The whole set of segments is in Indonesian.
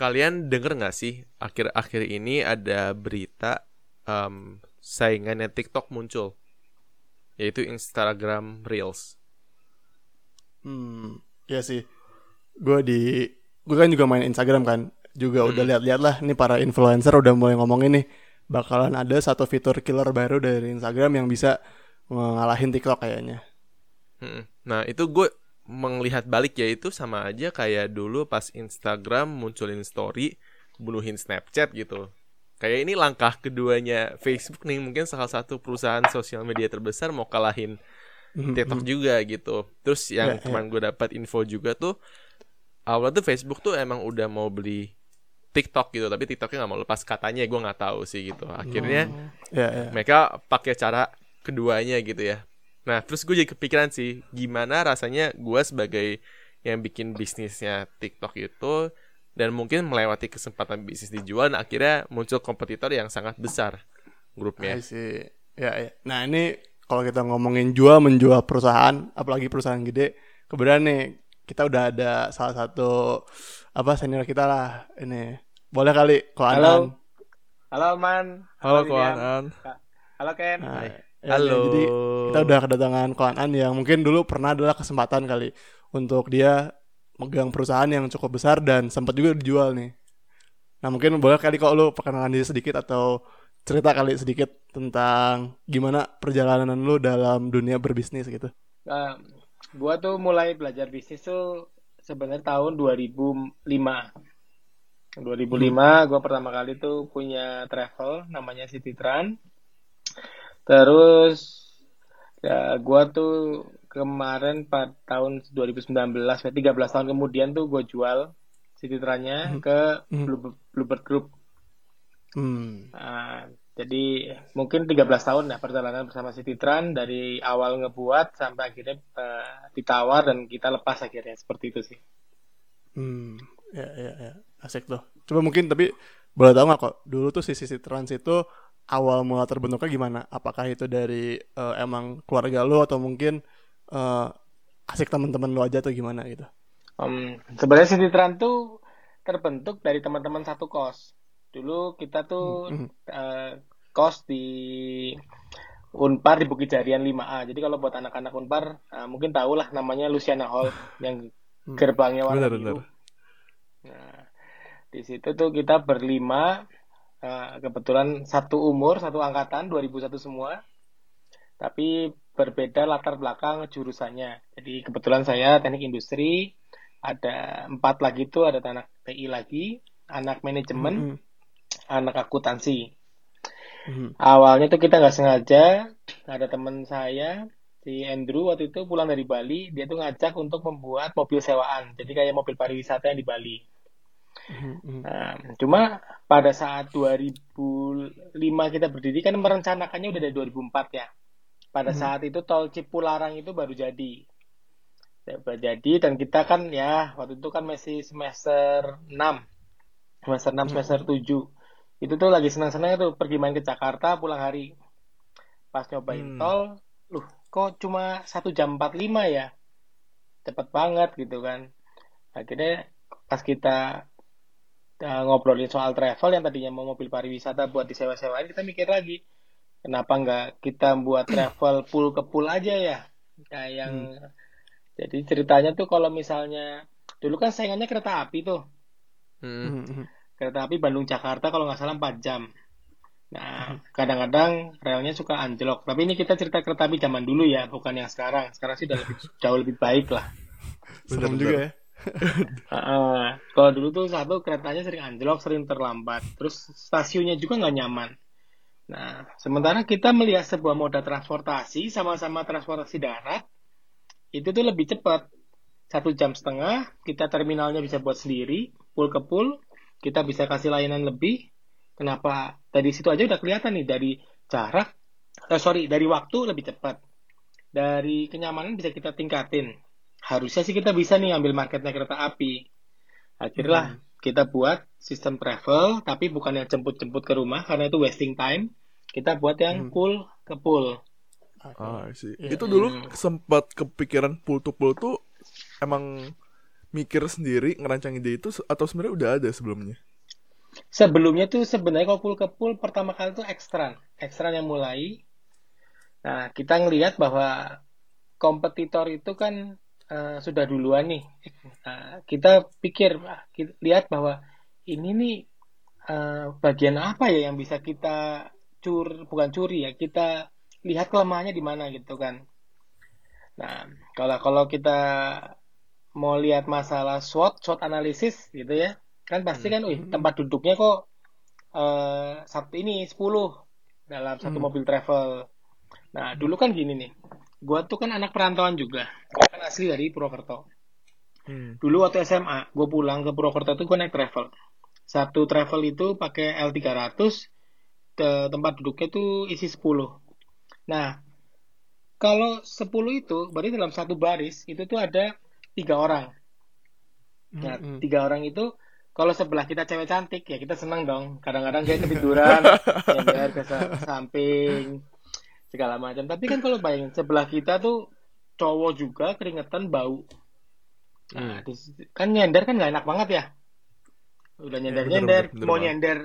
kalian denger nggak sih akhir-akhir ini ada berita um, saingannya TikTok muncul, yaitu Instagram Reels. Hmm, ya sih. Gue di, gue kan juga main Instagram kan, juga udah Hmm. lihat-lihat lah. Ini para influencer udah mulai ngomongin nih, bakalan ada satu fitur killer baru dari Instagram yang bisa ngalahin TikTok kayaknya. Mm-mm. Nah itu gue melihat balik ya itu sama aja kayak dulu pas Instagram munculin story bunuhin Snapchat gitu. Kayak ini langkah keduanya Facebook nih mungkin salah satu perusahaan sosial media terbesar mau kalahin Hmm, TikTok juga gitu. Terus yang Ya, kemarin gue dapat info juga tuh awalnya tuh Facebook tuh emang udah mau beli TikTok gitu tapi TikToknya nggak mau lepas katanya gue nggak tahu sih gitu. Akhirnya Ya, ya. mereka pakai cara keduanya gitu ya. Nah, terus gue jadi kepikiran sih, gimana rasanya gue sebagai yang bikin bisnisnya TikTok itu dan mungkin melewati kesempatan bisnis dijual, dan akhirnya muncul kompetitor yang sangat besar grupnya. Ya, ya. Nah ini kalau kita ngomongin jual menjual perusahaan, apalagi perusahaan gede, kebetulan nih kita udah ada salah satu apa senior kita lah ini. Boleh kali kok Halo. Anan. Halo Man. Halo William. kawan. Halo Ken. Nah, Hai. Ya, Halo. Jadi kita udah kedatangan Koan An yang mungkin dulu pernah adalah kesempatan kali untuk dia megang perusahaan yang cukup besar dan sempat juga dijual nih. Nah mungkin boleh kali kok lu perkenalan diri sedikit atau cerita kali sedikit tentang gimana perjalanan lu dalam dunia berbisnis gitu. Nah, gua tuh mulai belajar bisnis tuh sebenarnya tahun 2005. 2005 gua pertama kali tuh punya travel namanya Cititran. Terus ya gua tuh kemarin pada tahun 2019, ya 13 tahun kemudian tuh gua jual Cititrannya ke Hmm. Bluebird, Bluebird Group. Hmm. Nah, jadi mungkin 13 tahun ya perjalanan bersama Cititran dari awal ngebuat sampai akhirnya eh, ditawar dan kita lepas akhirnya seperti itu sih. Hmm. Ya ya ya. Asik tuh. Coba mungkin tapi boleh tahu nggak kok dulu tuh si sisi trans itu awal mula terbentuknya gimana? Apakah itu dari eh, emang keluarga lu atau mungkin eh, asik teman-teman lu aja atau gimana gitu? Em, sebenarnya Cititran tuh terbentuk dari teman-teman satu kos. Dulu kita tuh Hmm. eh, kos di Unpar di Bukit Jarian 5A. Jadi kalau buat anak-anak Unpar eh, mungkin tahu lah namanya Luciana Hall yang Hmm. gerbangnya warna Benar, biru. benar. Nah, di situ tuh kita berlima, eh, kebetulan satu umur, satu angkatan, 2001 semua, tapi berbeda latar belakang jurusannya. Jadi kebetulan saya teknik industri, ada empat lagi tuh, ada anak TI lagi, anak manajemen, Hmm. anak akuntansi. Hmm. Awalnya tuh kita nggak sengaja, ada teman saya, si Andrew waktu itu pulang dari Bali, dia tuh ngajak untuk membuat mobil sewaan, jadi kayak mobil pariwisata yang di Bali. Hmm. Hmm. Nah, cuma pada saat 2005 kita berdiri kan merencanakannya udah dari 2004 ya. Pada Mhm. saat itu tol Cipularang itu baru jadi. Ya, baru jadi dan kita kan ya waktu itu kan masih semester 6. Semester 6, Mhm. semester 7. Itu tuh lagi senang-senang tuh pergi main ke Jakarta pulang hari. Pas nyobain Hmm. tol, loh kok cuma 1 jam 45 ya? Cepet banget gitu kan. Akhirnya pas kita uh, ngobrolin soal travel yang tadinya mau mobil pariwisata buat disewa-sewain, kita mikir lagi, kenapa nggak kita buat travel pool ke pool aja ya? Kayak yang jadi ceritanya tuh kalau misalnya dulu kan saingannya kereta api tuh, Hmm. Hmm. Hmm. kereta api Bandung Jakarta kalau nggak salah 4 jam. Nah, kadang-kadang relnya suka anjlok. Tapi ini kita cerita kereta api zaman dulu ya, bukan yang sekarang. Sekarang sih udah lebih, jauh lebih baik lah. Serem juga ya. Kalau dulu tuh satu keretanya sering anjlok, sering terlambat. Terus stasiunnya juga nggak nyaman. Nah, sementara kita melihat sebuah moda transportasi sama-sama transportasi darat, itu tuh lebih cepat. Satu jam setengah, kita terminalnya bisa buat sendiri, pool ke pool, kita bisa kasih layanan lebih. Kenapa? Dari situ aja udah kelihatan nih, dari jarak, eh, sorry, dari waktu lebih cepat. Dari kenyamanan bisa kita tingkatin. Harusnya sih kita bisa nih ambil marketnya kereta api. Akhirnya kita buat sistem travel, tapi bukan yang jemput-jemput ke rumah, karena itu wasting time. Kita buat yang Hmm. pool ke pool. Oke. Ah, sih. Iya. Itu dulu Hmm. sempat kepikiran pool to pool tuh emang mikir sendiri ngerancang ide itu se- atau sebenarnya udah ada sebelumnya? Sebelumnya tuh sebenarnya kalau pool ke pool pertama kali tuh ekstran. Ekstran yang mulai. Nah, kita ngelihat bahwa kompetitor itu kan eh, sudah duluan nih. Nah, kita pikir, kita lihat bahwa ini nih eh, bagian apa ya yang bisa kita cur, bukan curi ya, kita lihat kelemahannya di mana gitu kan. Nah, kalau kalau kita mau lihat masalah SWOT, SWOT analisis gitu ya, kan pasti kan, wih, tempat duduknya kok satu ini 10 dalam satu Hmm. mobil travel. Nah, dulu kan gini nih. Gua tuh kan anak perantauan juga. Kan asli dari Purwokerto. Hmm. Dulu waktu SMA, gue pulang ke Purwokerto tuh gue naik travel. Satu travel itu pakai L300, ke tempat duduknya tuh isi 10. Nah, kalau 10 itu, berarti dalam satu baris, itu tuh ada tiga orang. Nah, Mm-mm. tiga orang itu, kalau sebelah kita cewek cantik, ya kita senang dong. Kadang-kadang kayak ketiduran, nyender ke sa- samping, segala macam. Tapi kan kalau bayangin, sebelah kita tuh cowok juga, keringetan, bau. Nah, di- kan nyender kan nggak enak banget ya. Udah nyender bener, nyender, bener, bener mau nyender,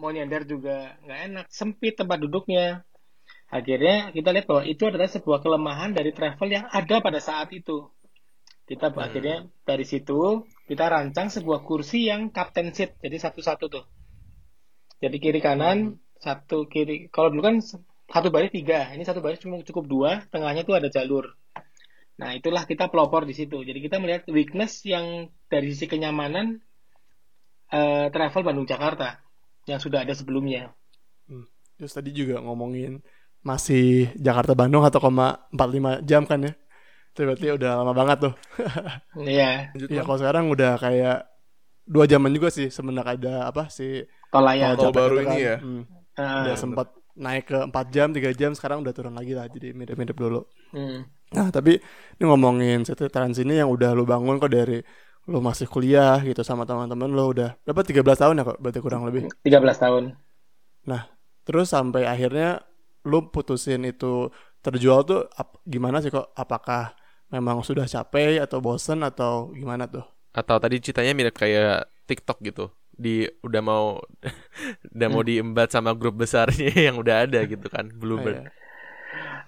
mau nyender juga nggak enak, sempit tempat duduknya. Akhirnya kita lihat bahwa itu adalah sebuah kelemahan dari travel yang ada pada saat itu. Kita Hmm. akhirnya dari situ kita rancang sebuah kursi yang captain seat, jadi satu-satu tuh. Jadi kiri Hmm. kanan satu kiri. Kalau dulu kan satu baris tiga, ini satu baris cuma cukup dua, tengahnya tuh ada jalur. Nah, itulah kita pelopor di situ. Jadi kita melihat weakness yang dari sisi kenyamanan eh, travel Bandung Jakarta yang sudah ada sebelumnya. Terus tadi juga ngomongin masih Jakarta Bandung 1,45 jam kan ya. Itu berarti udah lama banget tuh. Iya, Iya Bang. kalau sekarang udah kayak dua jaman juga sih semenjak ada apa sih tol layar. Tol baru itu ini ya? Hmm. Ah, Udah sempat naik ke 4 jam, 3 jam, sekarang udah turun lagi lah. Jadi mirip-mirip dulu. hmm. Nah, tapi ini ngomongin City Trans ini yang udah lu bangun kok dari lu masih kuliah gitu sama teman-teman lu udah berapa 13 tahun ya kok berarti kurang lebih. 13 tahun. Terus sampai akhirnya lu putusin itu terjual tuh ap- gimana sih kok? Apakah memang sudah capek atau bosen atau gimana tuh? Atau tadi ceritanya mirip kayak TikTok gitu. Di udah mau udah mau diembat sama grup besarnya yang udah ada gitu kan, Bluebird. Kayak-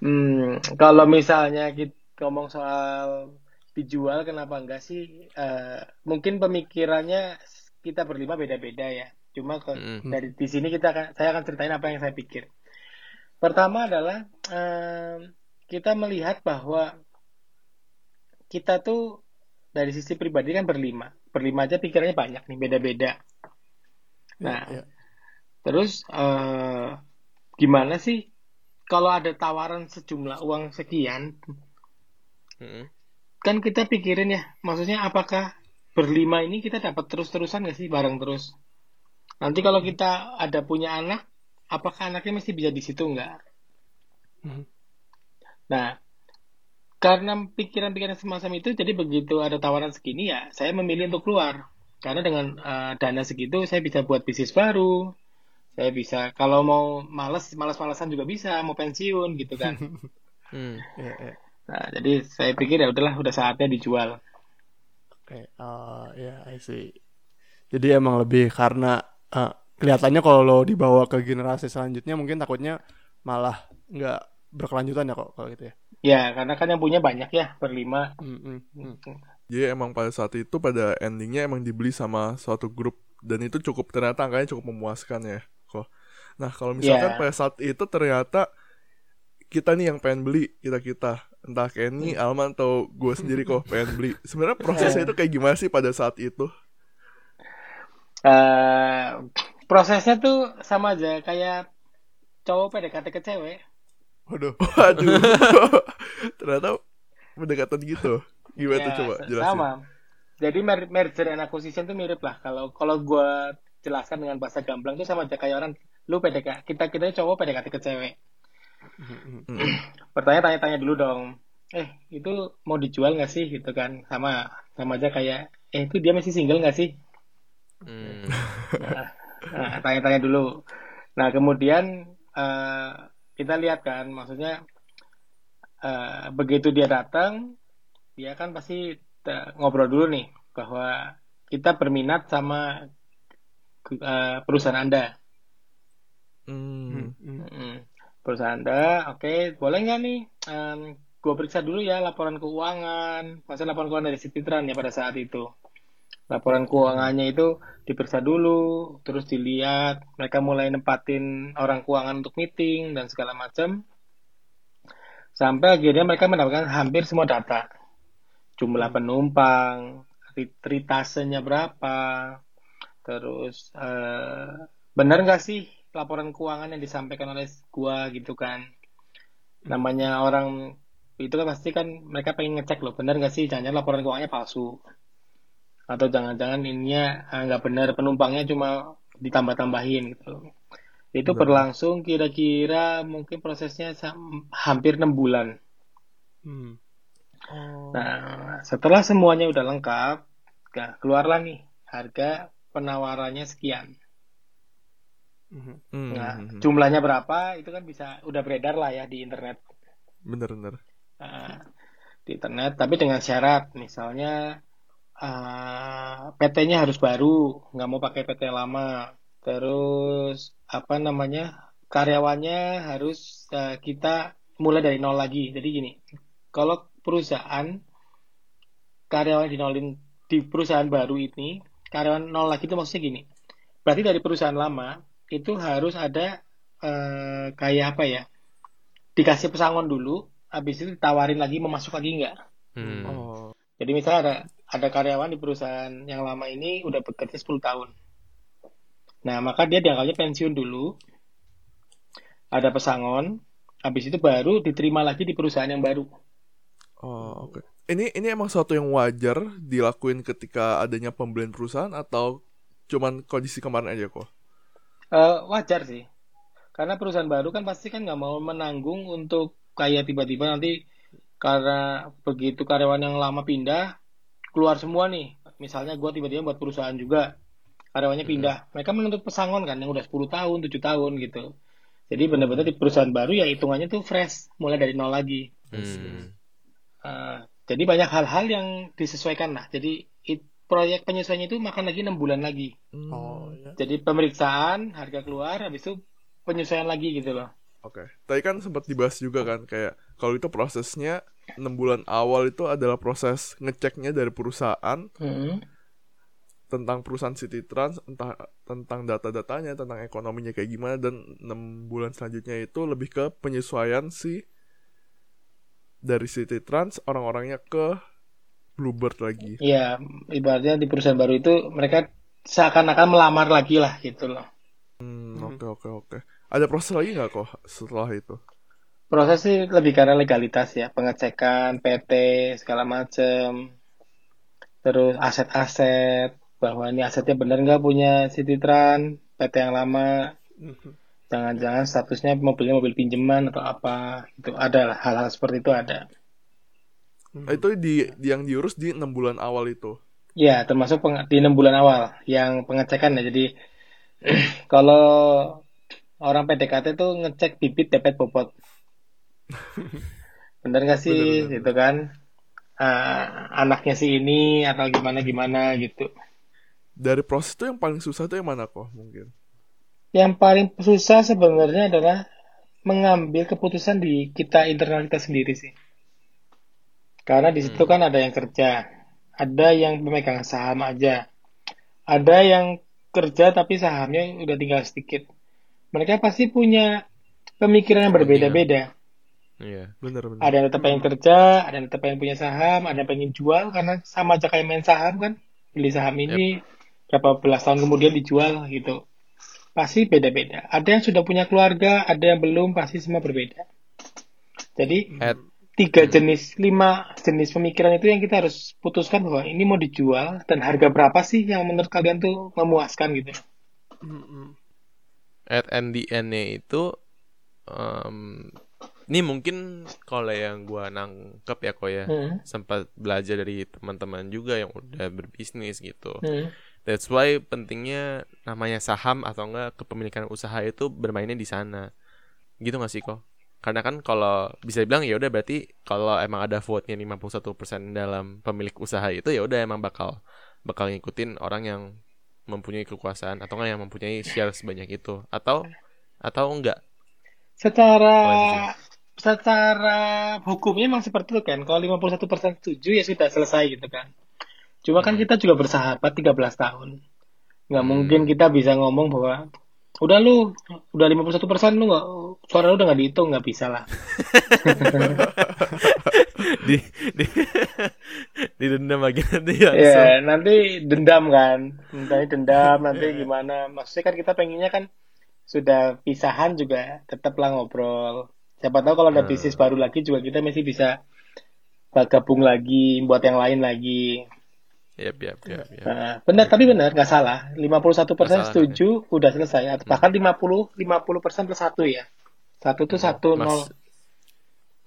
Hmm, kalau misalnya kita ngomong soal dijual, kenapa enggak sih? Eh, mungkin pemikirannya kita berlima beda-beda ya. Cuma ke- Mm. dari di sini kita akan, saya akan ceritain apa yang saya pikir. Pertama adalah em, kita melihat bahwa kita tuh dari sisi pribadi kan berlima. Berlima aja pikirannya banyak nih, beda-beda. Nah, Iya, iya. Terus eh, gimana sih kalau ada tawaran sejumlah uang sekian, Mm-mm. kan kita pikirin ya, maksudnya apakah berlima ini kita dapat terus-terusan nggak sih bareng terus? Nanti kalau kita ada punya anak, apakah anaknya mesti bisa di situ nggak? Mhm. Nah, karena pikiran-pikiran semacam itu, jadi begitu ada tawaran segini ya, saya memilih untuk keluar. Karena dengan eh, dana segitu, saya bisa buat bisnis baru, saya bisa kalau mau males, males-malesan juga bisa, mau pensiun gitu kan. Hmm. Iya, iya. Nah, jadi saya pikir ya udahlah, udah saatnya dijual. Oke, oh ya, I see. Jadi emang lebih karena eh, kelihatannya kalau lo dibawa ke generasi selanjutnya mungkin takutnya malah nggak berkelanjutan ya kok kalau gitu ya. Ya, karena kan yang punya banyak ya, berlima. Hmm, hmm, hmm. Jadi emang pada saat itu pada endingnya emang dibeli sama suatu grup dan itu cukup ternyata angkanya cukup memuaskan ya kok. Nah kalau misalkan Iya. pada saat itu ternyata kita nih yang pengen beli kita kita entah Kenny, Alman atau gue sendiri kok pengen beli. Sebenarnya prosesnya itu kayak gimana sih pada saat itu? Eh, prosesnya tuh sama aja kayak cowok PDKT ke cewek. Waduh. Waduh, ternyata pendekatan gitu. Gimana tuh Ya, coba sa- jelasin? Sama. Jadi mer- merger and acquisition tuh mirip lah. Kalau kalau gua jelaskan dengan bahasa gamblang tuh sama aja kayak orang lu PDK, kita kita cowok PDKT ke cewek. Hmm, hmm. Mm. Pertanyaan tanya-tanya dulu dong. Eh, itu mau dijual nggak sih gitu kan? Sama sama aja kayak eh itu dia masih single nggak sih? Hmm. Nah, tanya-tanya dulu. Nah, kemudian eh, kita lihat kan, maksudnya eh, begitu dia datang, dia kan pasti eh, ngobrol dulu nih. bahwa kita berminat sama uh, perusahaan Anda. Hmm. Hmm. Perusahaan Anda, oke, okay, boleh nggak nih? Um, gue periksa dulu ya laporan keuangan, masa laporan keuangan dari Cititran ya pada saat itu. Laporan keuangannya itu diperiksa dulu, terus dilihat, mereka mulai nempatin orang keuangan untuk meeting dan segala macam. Sampai akhirnya mereka mendapatkan hampir semua data. Jumlah penumpang, tritasenya berapa, terus eh, benar nggak sih laporan keuangan yang disampaikan oleh gua gitu kan namanya orang itu kan pasti kan mereka pengen ngecek loh benar nggak sih jangan laporan keuangannya palsu atau jangan-jangan ininya eh, nggak benar penumpangnya cuma ditambah-tambahin gitu itu Benar. berlangsung kira-kira mungkin prosesnya hampir enam bulan hmm. oh. nah setelah semuanya udah lengkap nah, keluarlah nih harga penawarannya sekian. Hmm. nah hmm. jumlahnya berapa itu kan bisa udah beredar lah ya di internet. Bener-bener nah, di internet tapi dengan syarat misalnya uh, ah, PT-nya harus baru nggak mau pakai PT lama. Terus apa namanya karyawannya harus uh, kita mulai dari nol lagi. Jadi gini kalau perusahaan karyawan dinolin di perusahaan baru ini karyawan nol lagi itu maksudnya gini berarti dari perusahaan lama itu harus ada uh, kayak apa ya dikasih pesangon dulu habis itu ditawarin lagi mau masuk lagi nggak hmm. oh. jadi misalnya ada ada karyawan di perusahaan yang lama ini udah bekerja 10 tahun Nah, maka dia dianggapnya pensiun dulu. Ada pesangon, habis itu baru diterima lagi di perusahaan yang baru. Oh, oke. Okay. Ini ini emang sesuatu yang wajar dilakuin ketika adanya pembelian perusahaan atau cuman kondisi kemarin aja kok? Uh, wajar sih. Karena perusahaan baru kan pasti kan nggak mau menanggung untuk kayak tiba-tiba nanti karena begitu karyawan yang lama pindah keluar semua nih. Misalnya gue tiba-tiba buat perusahaan juga karyawannya pindah. Mereka menuntut pesangon kan yang udah 10 tahun, 7 tahun gitu. Jadi benar-benar di perusahaan baru ya hitungannya tuh fresh, mulai dari nol lagi. Hmm. Uh, jadi banyak hal-hal yang disesuaikan lah. Jadi it, proyek penyesuaiannya itu makan lagi enam bulan lagi. Hmm. Oh, ya. Jadi pemeriksaan, harga keluar, habis itu penyesuaian lagi gitu loh. Oke, okay. tadi kan sempat dibahas juga kan kayak kalau itu prosesnya enam bulan awal itu adalah proses ngeceknya dari perusahaan. Hmm tentang perusahaan City Trans entah tentang data-datanya tentang ekonominya kayak gimana dan enam bulan selanjutnya itu lebih ke penyesuaian si dari City Trans orang-orangnya ke Bluebird lagi. Iya, ibaratnya di perusahaan baru itu mereka seakan-akan melamar lagi lah gitu loh. Hmm, oke oke oke. Ada proses lagi nggak kok setelah itu? Proses sih lebih karena legalitas ya, pengecekan PT segala macem, terus aset-aset, bahwa ini asetnya benar nggak punya Cititran PT yang lama jangan-jangan statusnya mobilnya mobil pinjaman atau apa. Itu ada hal-hal seperti itu ada. Nah, itu di, yang diurus di enam bulan awal itu? Ya termasuk peng, di enam bulan awal yang pengecekan ya. Jadi kalau orang PDKT tuh ngecek bibit depet bobot. Bener nggak sih? Bener, bener. gitu kan? Uh, anaknya si ini atau gimana gimana gitu. Dari proses itu yang paling susah itu yang mana kok mungkin? Yang paling susah sebenarnya adalah mengambil keputusan di kita internal kita sendiri sih. Karena di situ hmm. kan ada yang kerja, ada yang pemegang saham aja, ada yang kerja tapi sahamnya udah tinggal sedikit. Mereka pasti punya pemikiran yang berbeda-beda. Iya, benar benar. Ada yang tetap pengen kerja, ada yang tetap pengen punya saham, ada yang pengen jual karena sama aja kayak main saham kan. Beli saham ini, yep berapa belas tahun kemudian dijual gitu pasti beda-beda. Ada yang sudah punya keluarga ada yang belum pasti semua berbeda. Jadi At, tiga jenis lima jenis pemikiran itu yang kita harus putuskan bahwa ini mau dijual dan harga berapa sih yang menurut kalian tuh memuaskan gitu. At the end-nya itu um, ini mungkin kalau yang gua nangkep ya kok ya. Hmm. sempat belajar dari teman-teman juga yang udah berbisnis gitu. Hmm That's why pentingnya namanya saham atau enggak kepemilikan usaha itu bermainnya di sana. Gitu gak sih kok? Karena kan kalau bisa dibilang ya udah berarti kalau emang ada vote-nya 51% dalam pemilik usaha itu ya udah emang bakal bakal ngikutin orang yang mempunyai kekuasaan atau enggak yang mempunyai share sebanyak itu. Atau atau enggak? Secara secara hukumnya memang seperti itu kan kalau 51% setuju ya sudah selesai gitu kan cuma kan kita juga bersahabat 13 tahun. Nggak hmm. mungkin kita bisa ngomong bahwa udah lu udah 51 persen lu nggak suara lu udah nggak dihitung nggak bisa lah. Di, di di dendam lagi nanti ya yeah, nanti dendam kan. Nanti dendam nanti gimana. Maksudnya kan kita pengennya kan sudah pisahan juga tetaplah ngobrol. Siapa tahu kalau ada hmm. bisnis baru lagi juga kita masih bisa gabung lagi buat yang lain lagi Yep, yep, yep, yep. Nah, benar, tapi benar, nggak salah. 51% persen setuju, kan, udah selesai. Atau hmm. bahkan 50, 50 persen plus satu ya. Satu tuh satu nol.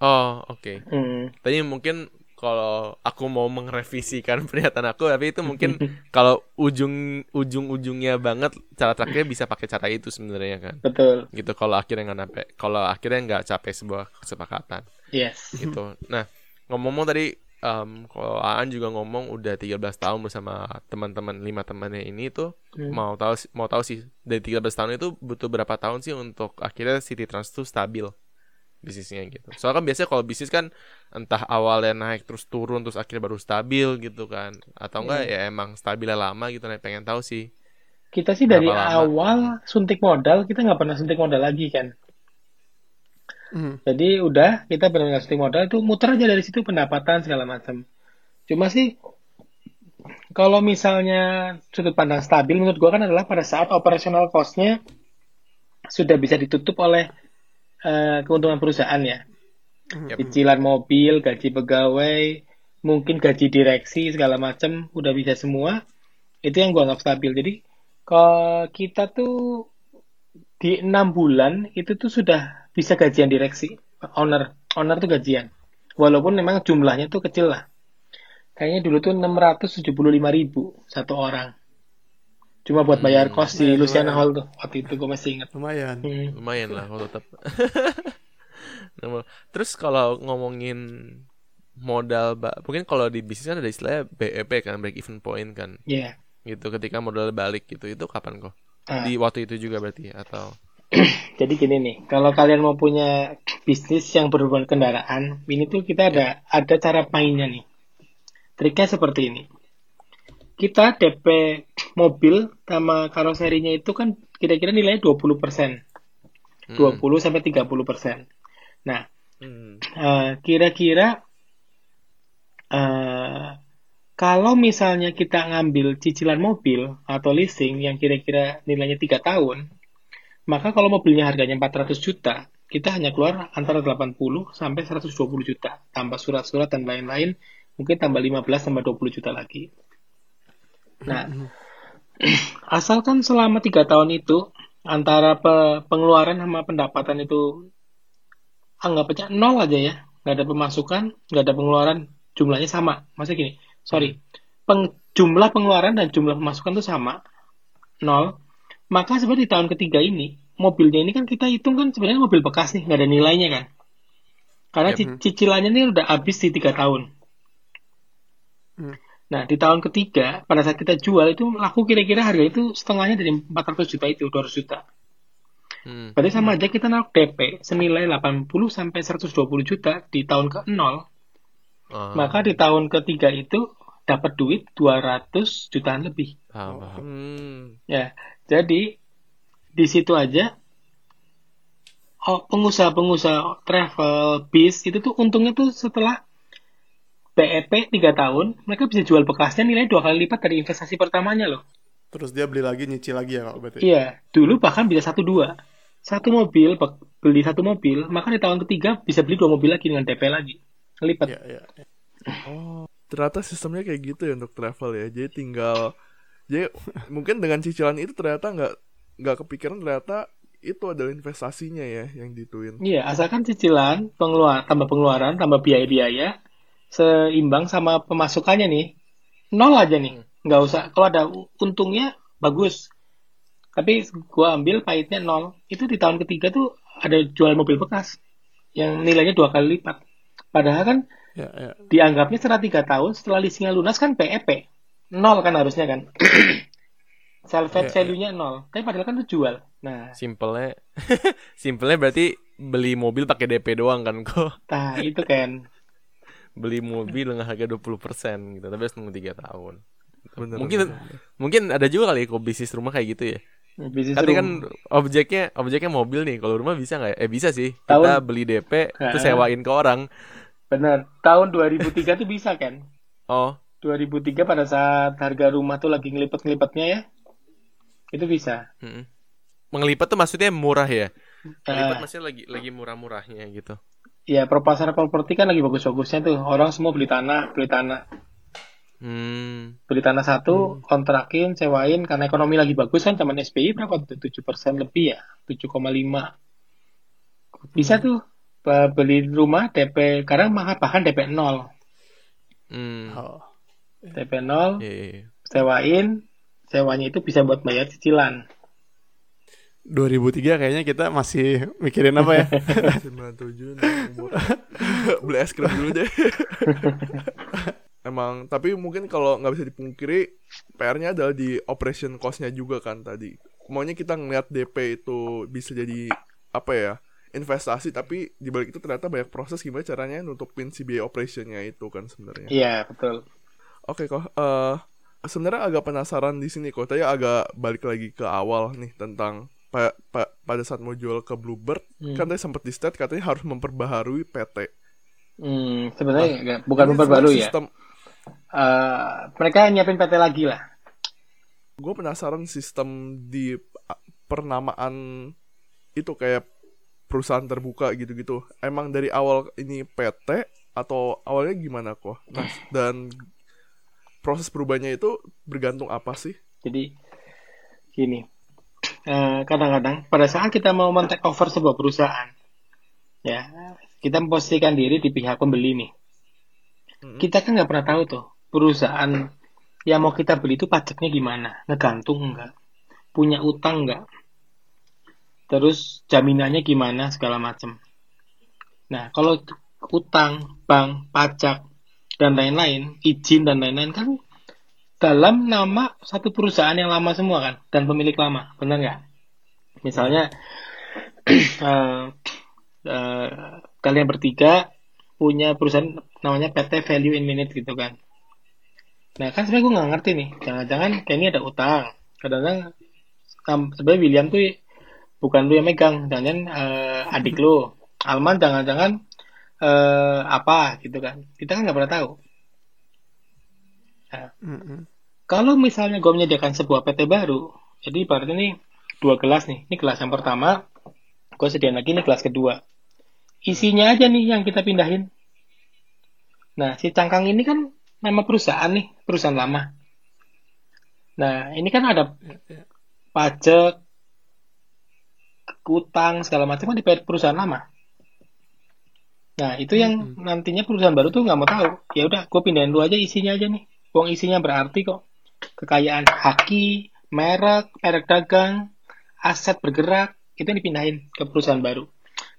Oh, oke. Okay. Hmm. Tadi mungkin kalau aku mau mengrevisikan pernyataan aku, tapi itu mungkin kalau ujung ujung ujungnya banget cara terakhir bisa pakai cara itu sebenarnya kan. Betul. Gitu kalau akhirnya nggak nape, kalau akhirnya nggak capek sebuah kesepakatan. Yes. Gitu. Nah ngomong-ngomong tadi um, kalau Aan juga ngomong udah 13 tahun bersama teman-teman lima temannya ini tuh hmm. mau tahu mau tahu sih dari 13 tahun itu butuh berapa tahun sih untuk akhirnya City Trans tuh stabil bisnisnya gitu. Soalnya kan biasanya kalau bisnis kan entah awalnya naik terus turun terus akhirnya baru stabil gitu kan. Atau enggak hmm. ya emang stabilnya lama gitu nih pengen tahu sih. Kita sih dari awal suntik modal kita nggak pernah suntik modal lagi kan. Hmm. Jadi udah kita benar ngasih modal itu muter aja dari situ pendapatan segala macam. Cuma sih kalau misalnya sudut pandang stabil menurut gua kan adalah pada saat operasional costnya sudah bisa ditutup oleh uh, keuntungan perusahaan ya. Hmm. Cicilan mobil, gaji pegawai, mungkin gaji direksi segala macam udah bisa semua. Itu yang gua anggap stabil. Jadi kalau kita tuh di enam bulan itu tuh sudah bisa gajian direksi owner owner tuh gajian. Walaupun memang jumlahnya tuh kecil lah. Kayaknya dulu tuh 675 ribu satu orang. Cuma buat bayar hmm, kos di Luciana Hall tuh. Waktu itu gue masih ingat. Lumayan. Hmm. lumayan lah kalau tetap terus kalau ngomongin modal mungkin kalau di bisnis kan ada istilahnya BEP kan break even point kan. Iya. Yeah. gitu ketika modal balik gitu itu kapan kok? Uh. di waktu itu juga berarti atau Jadi gini nih, kalau kalian mau punya bisnis yang berhubungan kendaraan, ini tuh kita ada ada cara mainnya nih. Triknya seperti ini. Kita DP mobil sama karoserinya itu kan kira-kira nilainya 20%. persen, 20 hmm. sampai 30%. persen. Nah, hmm. uh, kira-kira uh, kalau misalnya kita ngambil cicilan mobil atau leasing yang kira-kira nilainya 3 tahun, maka kalau mobilnya harganya 400 juta, kita hanya keluar antara 80 sampai 120 juta. Tambah surat-surat dan lain-lain, mungkin tambah 15 tambah 20 juta lagi. Nah, asalkan selama tiga tahun itu antara pe pengeluaran sama pendapatan itu anggap aja nol aja ya, nggak ada pemasukan, nggak ada pengeluaran, jumlahnya sama. Maksudnya gini, sorry, peng jumlah pengeluaran dan jumlah pemasukan itu sama, nol maka sebenarnya di tahun ketiga ini, mobilnya ini kan kita hitung kan sebenarnya mobil bekas nih, nggak ada nilainya kan. Karena yep. cicilannya ini udah habis di tiga tahun. Hmm. Nah, di tahun ketiga, pada saat kita jual itu laku kira-kira harga itu setengahnya dari 400 juta itu, 200 juta. Hmm. Berarti sama aja kita naruh DP senilai 80 sampai 120 juta di tahun ke-0. Uh. Maka di tahun ketiga itu dapat duit 200 jutaan lebih. Hmm. Ya, jadi di situ aja oh, pengusaha-pengusaha travel bis itu tuh untungnya tuh setelah BEP 3 tahun mereka bisa jual bekasnya nilai dua kali lipat dari investasi pertamanya loh. Terus dia beli lagi nyicil lagi ya kalau berarti? Iya, dulu bahkan bisa satu dua. Satu mobil beli satu mobil, maka di tahun ketiga bisa beli dua mobil lagi dengan DP lagi. Lipat. Iya, iya. Oh, ternyata sistemnya kayak gitu ya untuk travel ya. Jadi tinggal jadi mungkin dengan cicilan itu ternyata nggak nggak kepikiran ternyata itu adalah investasinya ya yang dituin. Iya, asalkan cicilan, pengeluaran, tambah pengeluaran, tambah biaya-biaya seimbang sama pemasukannya nih. Nol aja nih. Nggak usah kalau ada untungnya bagus. Tapi gua ambil pahitnya nol. Itu di tahun ketiga tuh ada jual mobil bekas yang nilainya dua kali lipat. Padahal kan ya, ya. dianggapnya setelah tiga tahun setelah leasingnya lunas kan PEP nol kan harusnya kan salvage Iya, value-nya nol tapi padahal kan itu jual nah Simpelnya simpelnya berarti beli mobil pakai DP doang kan kok. nah itu kan Beli mobil dengan harga 20% gitu, tapi harus nunggu 3 tahun. Bener, Mungkin bener. mungkin ada juga kali kok bisnis rumah kayak gitu ya. bisnis room. kan objeknya objeknya mobil nih. Kalau rumah bisa nggak? ya? Eh bisa sih. Tahun- Kita beli DP terus sewain ke orang. Benar tahun 2003 tuh bisa kan Oh, 2003 pada saat harga rumah tuh lagi ngelipet-ngelipetnya ya itu bisa. Mm-mm. Mengelipat tuh maksudnya murah ya. Nah, maksudnya lagi lagi murah-murahnya gitu. ya pasar properti kan lagi bagus-bagusnya tuh. Orang semua beli tanah beli tanah. Hmm. beli tanah satu kontrakin sewain karena ekonomi lagi bagus kan zaman SBY berapa tuh? 7% lebih ya? 7,5 bisa tuh. Ba- beli rumah DP sekarang malah bahkan DP 0 Hmm. Oh. DP 0 Iya, iya, iya. sewain sewanya itu bisa buat bayar cicilan 2003 kayaknya kita masih mikirin apa ya? 97 nih umur. beli es krim dulu deh emang tapi mungkin kalau nggak bisa dipungkiri PR-nya adalah di operation cost-nya juga kan tadi maunya kita ngeliat DP itu bisa jadi apa ya investasi tapi di balik itu ternyata banyak proses gimana caranya nutupin si biaya operationnya itu kan sebenarnya iya betul Oke kok, eh sebenarnya agak penasaran di sini kok. Tadi agak balik lagi ke awal nih tentang pa- pa- pada saat mau jual ke Bluebird, Hmm. kan tadi sempat di state katanya harus memperbaharui PT. hmm, sebenarnya nggak- bukan sebenarnya ya Sistem, Eh, mereka nyiapin PT lagi lah gue penasaran sistem di pernamaan itu kayak perusahaan terbuka gitu-gitu. Emang dari awal ini PT atau awalnya gimana kok? Nah, dan proses perubahannya itu bergantung apa sih? Jadi gini, eh, kadang-kadang pada saat kita mau men-take over sebuah perusahaan, ya kita memposisikan diri di pihak pembeli nih. Kita kan nggak pernah tahu tuh perusahaan yang mau kita beli itu pajaknya gimana, ngegantung nggak, punya utang nggak, terus jaminannya gimana segala macam. Nah kalau utang, bank, pajak dan lain-lain, izin dan lain-lain kan dalam nama satu perusahaan yang lama semua kan dan pemilik lama benar nggak? Misalnya eh, eh, kalian bertiga punya perusahaan namanya PT Value in Minute gitu kan. Nah kan sebenarnya gue nggak ngerti nih jangan-jangan kayak ini ada utang. Kadang-kadang sebenarnya William tuh bukan lu yang megang jangan eh, adik lu Alman jangan-jangan eh, apa gitu kan kita kan nggak pernah tahu Mm-mm. Kalau misalnya gue menyediakan sebuah PT baru, jadi ibaratnya nih dua gelas nih. Ini gelas yang pertama, gue sediain lagi nih gelas kedua. Isinya aja nih yang kita pindahin. Nah, si cangkang ini kan nama perusahaan nih, perusahaan lama. Nah, ini kan ada pajak, utang, segala macam kan di perusahaan lama. Nah, itu yang nantinya perusahaan baru tuh nggak mau tahu. Ya udah, gue pindahin dulu aja isinya aja nih. Uang isinya berarti kok kekayaan haki, merek, merek dagang, aset bergerak, itu yang dipindahin ke perusahaan baru.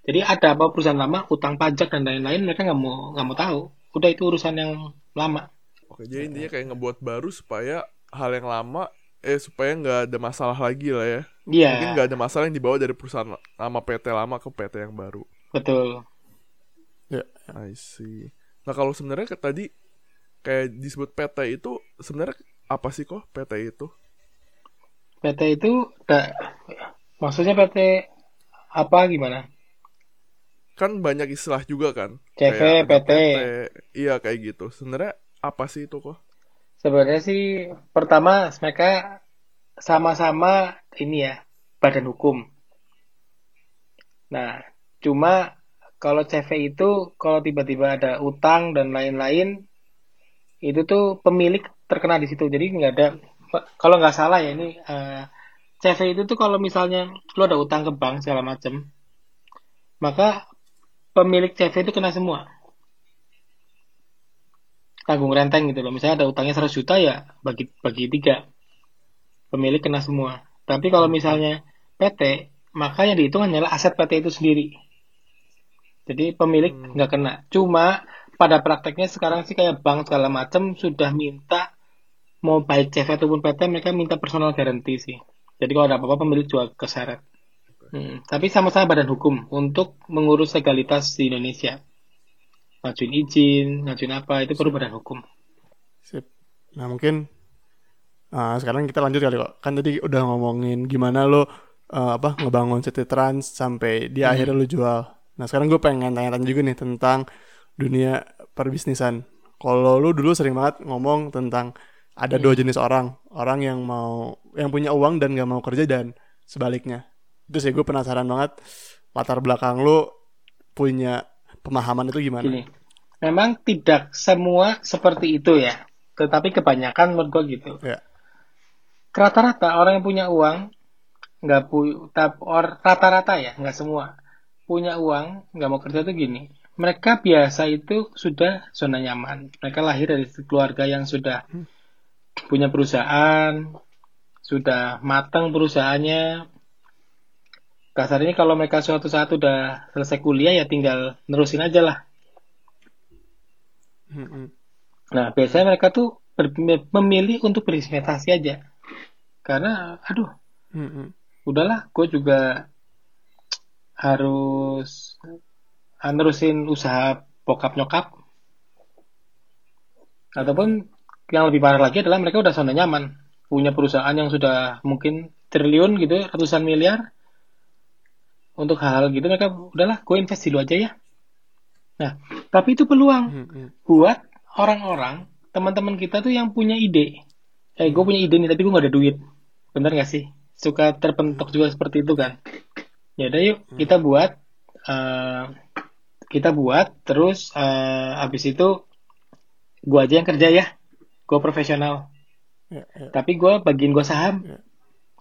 Jadi ada apa perusahaan lama, utang pajak dan lain-lain mereka nggak mau nggak mau tahu. Udah itu urusan yang lama. Oke, jadi intinya kayak ngebuat baru supaya hal yang lama eh supaya nggak ada masalah lagi lah ya. Iya, Mungkin nggak ada masalah yang dibawa dari perusahaan nama PT lama ke PT yang baru. betul. I see. Nah kalau sebenarnya tadi kayak disebut PT itu sebenarnya apa sih kok PT itu? PT itu da- maksudnya PT apa gimana? Kan banyak istilah juga kan. CV, Kayak ada PT. Iya kayak gitu. Sebenarnya apa sih itu kok? Sebenarnya sih pertama mereka sama-sama ini ya badan hukum. Nah, cuma kalau CV itu kalau tiba-tiba ada utang dan lain-lain itu tuh pemilik terkena di situ. Jadi nggak ada kalau nggak salah ya ini eh, CV itu tuh kalau misalnya lo ada utang ke bank segala macam, maka pemilik CV itu kena semua tanggung renteng gitu loh. Misalnya ada utangnya 100 juta ya bagi bagi tiga. Pemilik kena semua. Tapi kalau misalnya PT, maka yang dihitung hanyalah aset PT itu sendiri. Jadi pemilik Hmm. nggak kena. Cuma pada prakteknya sekarang sih kayak bank segala macam sudah minta mau baik CV ataupun PT mereka minta personal guarantee sih. Jadi kalau ada apa-apa pemilik juga keseret. Hmm, tapi sama-sama badan hukum untuk mengurus legalitas di Indonesia. Ngajuin izin, ngajuin apa itu perlu badan hukum. Sip. Nah mungkin uh, sekarang kita lanjut kali kok. Kan tadi udah ngomongin gimana lo uh, apa ngebangun City Trans sampai di hmm. akhirnya lo jual. Nah sekarang gue pengen tanya-tanya juga nih tentang dunia perbisnisan. Kalau lo dulu sering banget ngomong tentang ada hmm. dua jenis orang, orang yang mau yang punya uang dan gak mau kerja dan sebaliknya itu sih gue penasaran banget latar belakang lu punya pemahaman itu gimana? Gini, memang tidak semua seperti itu ya, tetapi kebanyakan menurut gue gitu. Ya. Rata-rata orang yang punya uang nggak punya rata-rata ya nggak semua punya uang nggak mau kerja tuh gini mereka biasa itu sudah zona nyaman mereka lahir dari keluarga yang sudah hmm. punya perusahaan sudah matang perusahaannya kasarnya kalau mereka suatu saat udah selesai kuliah ya tinggal nerusin aja lah. Nah biasanya mereka tuh memilih untuk berinvestasi aja, karena aduh, udahlah, gue juga harus nerusin usaha bokap nyokap, ataupun yang lebih parah lagi adalah mereka udah zona nyaman, punya perusahaan yang sudah mungkin triliun gitu, ratusan miliar, untuk hal-hal gitu mereka udahlah gue invest dulu aja ya. Nah tapi itu peluang hmm, hmm. buat orang-orang teman-teman kita tuh yang punya ide. Eh gue punya ide nih tapi gue gak ada duit. Bener gak sih? Suka terpentok juga seperti itu kan? Ya udah yuk hmm. kita buat uh, kita buat terus uh, habis itu gue aja yang kerja ya. Gue profesional. Ya, ya. tapi gue bagiin gue saham. Ya.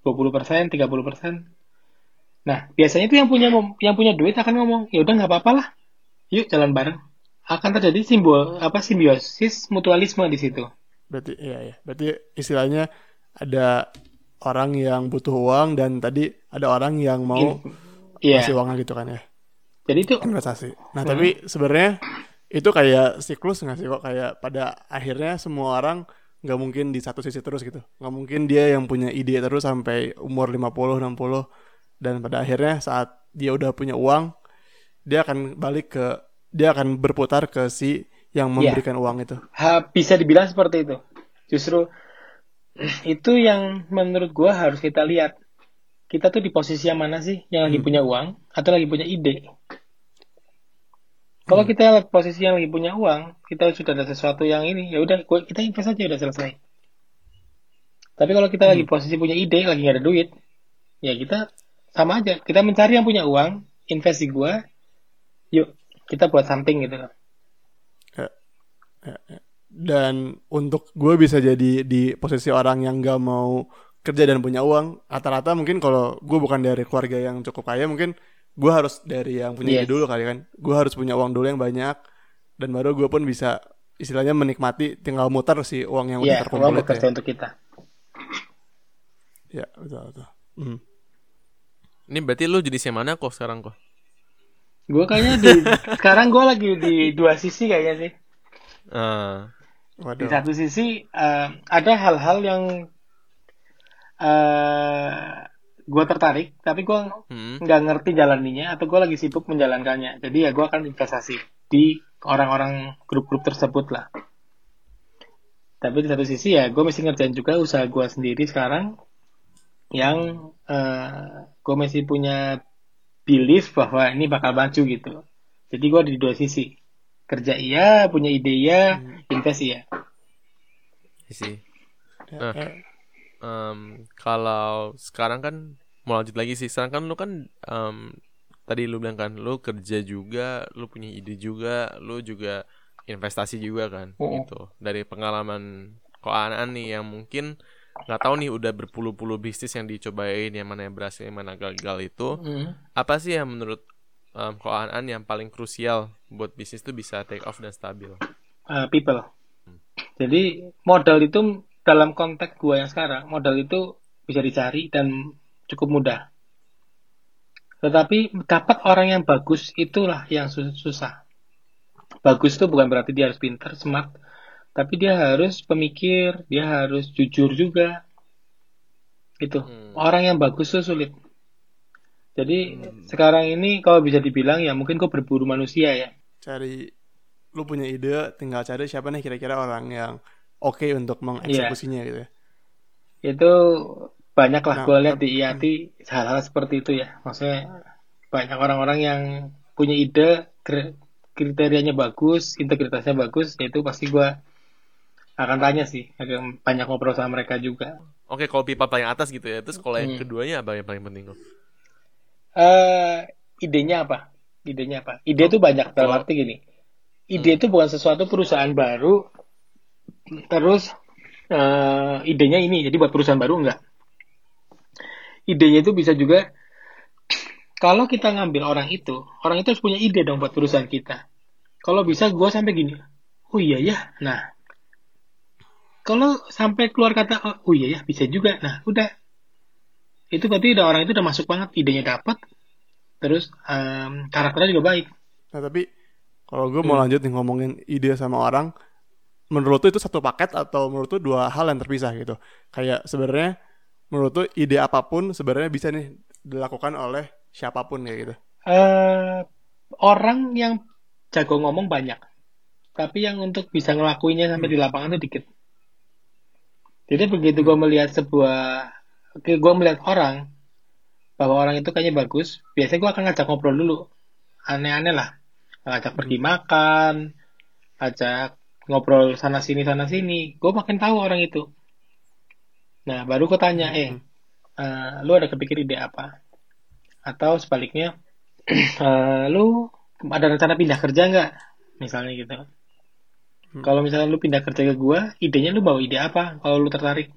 20% 30% Nah, biasanya itu yang punya yang punya duit akan ngomong, ya udah nggak apa-apa lah, yuk jalan bareng. Akan terjadi simbol apa simbiosis mutualisme di situ. Berarti iya ya, berarti istilahnya ada orang yang butuh uang dan tadi ada orang yang mau iya. kasih uangnya gitu kan ya. Jadi itu investasi. Nah, hmm. tapi sebenarnya itu kayak siklus nggak sih kok kayak pada akhirnya semua orang nggak mungkin di satu sisi terus gitu. Nggak mungkin dia yang punya ide terus sampai umur 50 60 dan pada akhirnya saat dia udah punya uang dia akan balik ke dia akan berputar ke si yang iya. memberikan ya. uang itu ha, bisa dibilang seperti itu justru itu yang menurut gua harus kita lihat kita tuh di posisi yang mana sih yang lagi hmm. punya uang atau lagi punya ide kalau hmm. kita posisi yang lagi punya uang kita sudah ada sesuatu yang ini ya udah kita invest aja udah selesai tapi kalau kita hmm. lagi posisi punya ide lagi gak ada duit ya kita sama aja kita mencari yang punya uang invest gua yuk kita buat something gitu loh ya, ya, ya. dan untuk gue bisa jadi di posisi orang yang gak mau kerja dan punya uang rata-rata mungkin kalau gue bukan dari keluarga yang cukup kaya mungkin gue harus dari yang punya yes. dulu kali kan gue harus punya uang dulu yang banyak dan baru gue pun bisa istilahnya menikmati tinggal muter si uang yang yeah, udah terkumpul uang bekerja ya. untuk kita ya betul betul hmm. Ini berarti lu jenisnya mana kok sekarang kok? Gue kayaknya di sekarang gue lagi di dua sisi kayaknya sih. Uh, Di satu sisi uh, ada hal-hal yang uh, eh, gue tertarik, tapi gue hmm. nggak ngerti jalaninya atau gue lagi sibuk menjalankannya. Jadi ya gue akan investasi di orang-orang grup-grup tersebut lah. Tapi di satu sisi ya gue mesti ngerjain juga usaha gue sendiri sekarang yang uh, gue masih punya belief bahwa ini bakal maju gitu. Jadi gue di dua sisi. Kerja iya, punya ide iya, hmm. invest iya. Sih. Nah, um, kalau sekarang kan mau lanjut lagi sih. Sekarang kan lu kan um, tadi lu bilang kan lu kerja juga, lu punya ide juga, lu juga investasi juga kan oh. gitu. Dari pengalaman keuangan nih yang mungkin nggak tahu nih udah berpuluh-puluh bisnis yang dicobain yang mana yang berhasil yang mana gagal itu. Mm. apa sih yang menurut um, keuangan yang paling krusial buat bisnis itu bisa take off dan stabil? Uh, people. Hmm. jadi modal itu dalam konteks gua yang sekarang modal itu bisa dicari dan cukup mudah. Tetapi dapat orang yang bagus itulah yang susah. Bagus itu bukan berarti dia harus pintar smart tapi dia harus pemikir dia harus jujur juga. Itu Hmm. orang yang bagus tuh sulit. Jadi sekarang ini kalau bisa dibilang ya mungkin gue berburu manusia ya. Cari lu punya ide, tinggal cari siapa nih kira-kira orang yang oke untuk mengeksekusinya gitu ya. itu banyak lah Nah, gue lihat di IAT hal-hal seperti itu ya. Maksudnya banyak orang-orang yang punya ide kri- kriterianya bagus integritasnya bagus ya itu pasti gue akan tanya sih akan banyak ngobrol sama mereka juga. Oke, kalau pipa paling atas gitu ya. Terus kalau yang Hmm. keduanya apa yang paling penting kok? eh idenya apa? Idenya apa? Ide itu banyak dalam arti gini. Ide itu bukan sesuatu perusahaan baru terus eh idenya ini. Jadi buat perusahaan baru enggak. Idenya itu bisa juga kalau kita ngambil orang itu orang itu harus punya ide dong buat perusahaan kita. Kalau bisa gue sampai gini oh iya ya nah kalau sampai keluar kata oh iya ya bisa juga nah udah itu berarti udah orang itu udah masuk banget idenya dapat terus em, karakternya juga baik Nah tapi kalau gue mau Hmm. lanjut nih ngomongin ide sama orang, menurut tuh itu satu paket atau menurut tuh dua hal yang terpisah gitu. Kayak sebenarnya menurut tuh ide apa pun sebenarnya bisa nih dilakukan oleh siapa pun kayak gitu. eh orang yang jago ngomong banyak, tapi yang untuk bisa ngelakuinnya sampai di lapangan itu dikit. Jadi begitu gue melihat sebuah, gue melihat orang bahwa orang itu kayaknya bagus, biasanya gue akan ngajak ngobrol dulu, aneh-aneh lah, ngajak pergi makan, ajak ngobrol sana sini sana sini, gue makin tahu orang itu. Nah baru gue tanya, eh, eh, lu ada kepikir ide apa? Atau sebaliknya, eh, lu ada rencana pindah kerja nggak? Misalnya gitu. Hmm. Kalau misalnya lu pindah kerja ke gua, idenya lu bawa ide apa? Kalau lu tertarik,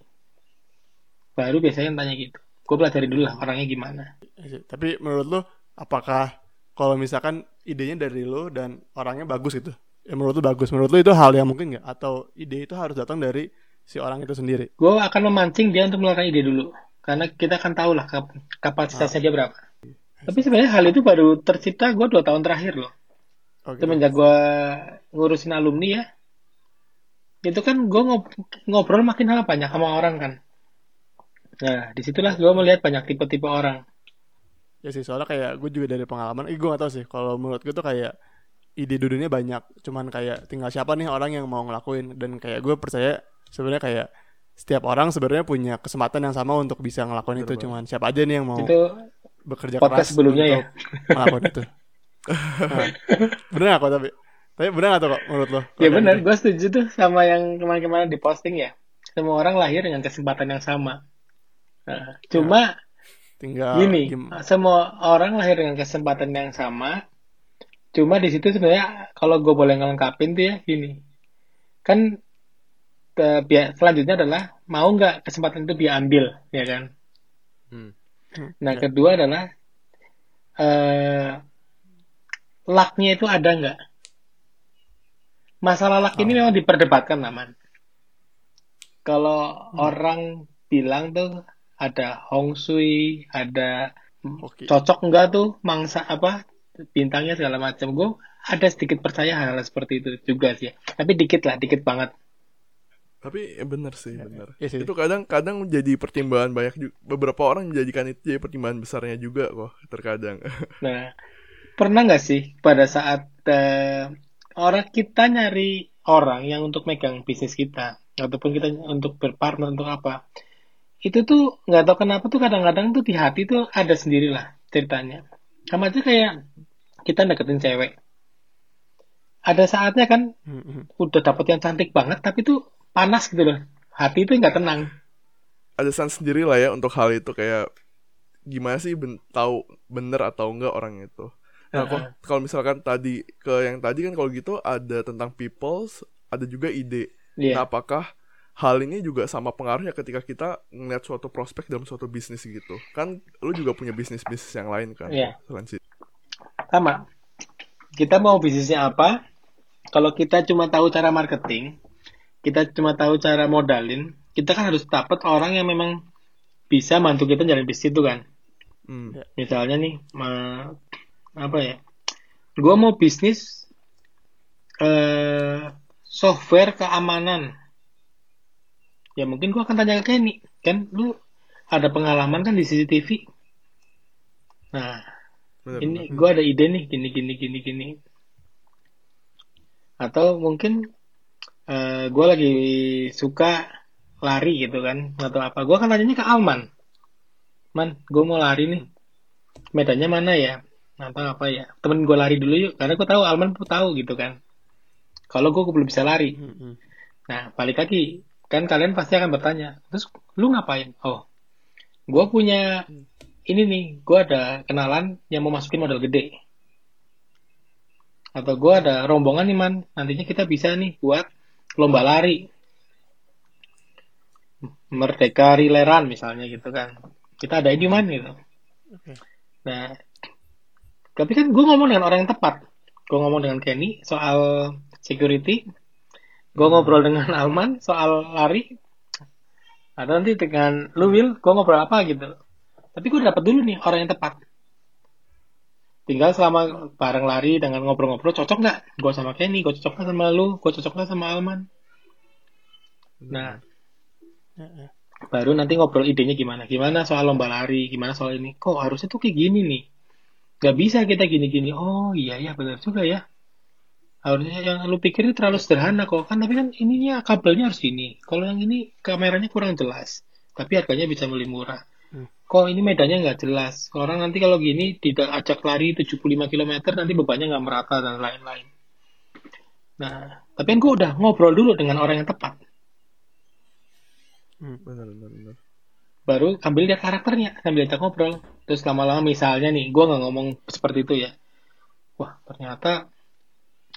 baru biasanya tanya gitu. Gue pelajari dulu lah orangnya gimana. Iya, Tapi menurut lu apakah kalau misalkan idenya dari lu dan orangnya bagus gitu? Ya menurut lu bagus. Menurut lu itu hal yang mungkin nggak? Atau ide itu harus datang dari si orang itu sendiri? Gue akan memancing dia untuk mengeluarkan ide dulu, karena kita akan tahu lah kap- kapasitasnya dia berapa. Tapi sebenarnya hal itu baru tercipta gue dua tahun terakhir loh. Oke. Semenjak gue ngurusin alumni ya, itu kan gue ngobrol makin lama banyak sama orang kan. Nah, di situlah gue melihat banyak tipe-tipe orang. Ya sih soalnya kayak gue juga dari pengalaman, eh gue gak tau sih. Kalau menurut gue tuh kayak ide dudunya banyak, cuman kayak tinggal siapa nih orang yang mau ngelakuin dan kayak gue percaya sebenarnya kayak setiap orang sebenarnya punya kesempatan yang sama untuk bisa ngelakuin itu, cuman siapa aja nih yang mau Itu bekerja podcast keras sebelumnya ya. untuk melakukan itu. Nah, bener gak kok tapi? Tapi bener gak tuh kok menurut lo? Ya benar, gue setuju tuh sama yang kemarin-kemarin diposting ya. Semua orang lahir dengan kesempatan yang sama. Nah, cuma gitu? tinggal gini, gim- semua orang lahir dengan kesempatan yang sama. Cuma di situ sebenarnya kalau gue boleh ngelengkapin tuh ya gini, kan eh, bia- selanjutnya adalah mau nggak kesempatan itu diambil, ya kan? Hmm. Nah Ya. kedua adalah eh lucknya itu ada nggak? Masalah ini Oh. memang diperdebatkan aman. Kalau Hmm. orang bilang tuh ada Hong Sui, ada Oke. cocok enggak tuh mangsa apa bintangnya segala macam. Gue ada sedikit percaya hal, hal seperti itu juga sih. Tapi dikit lah, dikit banget. Tapi ya bener sih, bener. Iya sih. Itu kadang-kadang menjadi pertimbangan banyak juga. Beberapa orang menjadikan itu jadi pertimbangan besarnya juga kok terkadang. Nah, pernah nggak sih pada saat eh, orang kita nyari orang yang untuk megang bisnis kita ataupun kita untuk berpartner untuk apa? Itu tuh nggak tahu kenapa tuh kadang-kadang tuh di hati tuh ada sendirilah ceritanya. Sama aja kayak kita deketin cewek. Ada saatnya kan udah dapet yang cantik banget tapi tuh panas gitu loh. Hati itu nggak tenang. Ada sense sendiri lah ya untuk hal itu kayak gimana sih ben tahu bener atau enggak orang itu. Nah, kalau misalkan tadi ke yang tadi kan kalau gitu ada tentang peoples, ada juga ide. Iya. Nah, apakah hal ini juga sama pengaruhnya ketika kita ngeliat suatu prospek dalam suatu bisnis gitu? Kan lu juga punya bisnis-bisnis yang lain kan? Iya. Selain sama kita mau bisnisnya apa kalau kita cuma tahu cara marketing kita cuma tahu cara modalin kita kan harus dapat orang yang memang bisa bantu kita jalan bisnis itu kan Hmm. misalnya nih apa ya gua mau bisnis eh software keamanan. Ya mungkin gua akan tanya ke Kenny, kan lu ada pengalaman kan di CCTV. Nah, Bener, ini gua ada ide nih gini gini gini gini. Atau mungkin eh gue lagi suka lari gitu kan atau apa. Gua akan tanyanya ke Alman. Man, gue mau lari nih. Medannya mana ya? Atau apa ya? Temen gue lari dulu yuk, karena gue tahu Alman tuh tahu gitu kan. Kalau gue belum bisa lari, Mm-mm. Nah, balik lagi. Kan kalian pasti akan bertanya, terus lu ngapain? Oh, gue punya ini nih, gue ada kenalan yang mau masukin modal gede. Atau gue ada rombongan nih, man. Nantinya kita bisa nih buat lomba lari. Merdeka Rileran misalnya gitu kan. Kita ada ini, man, gitu. Oke. Nah, tapi kan gue ngomong dengan orang yang tepat. Gue ngomong dengan Kenny soal security. Gue ngobrol dengan Alman soal lari. Atau nanti dengan lu Will, gue ngobrol apa gitu. Tapi gue dapat dulu nih orang yang tepat. Tinggal selama bareng lari dengan ngobrol-ngobrol cocok nggak? Gue sama Kenny, gue cocok nggak sama lu, gue cocok nggak sama Alman. Nah, Heeh. baru nanti ngobrol idenya gimana gimana soal lomba lari gimana soal ini kok harusnya tuh kayak gini nih nggak bisa kita gini-gini. Oh iya ya benar juga ya. Harusnya yang lu pikir itu terlalu sederhana kok. Kan tapi kan ininya kabelnya harus ini. Kalau yang ini kameranya kurang jelas. Tapi harganya bisa lebih murah. Hmm. kok ini medannya nggak jelas? Orang nanti kalau gini tidak ajak lari 75 km nanti bebannya nggak merata dan lain-lain. Nah tapi kan gue udah ngobrol dulu dengan orang yang tepat. Bener, bener, bener. Baru ambil dia karakternya sambil kita ngobrol. Terus lama-lama misalnya nih gue nggak ngomong seperti itu ya. Wah ternyata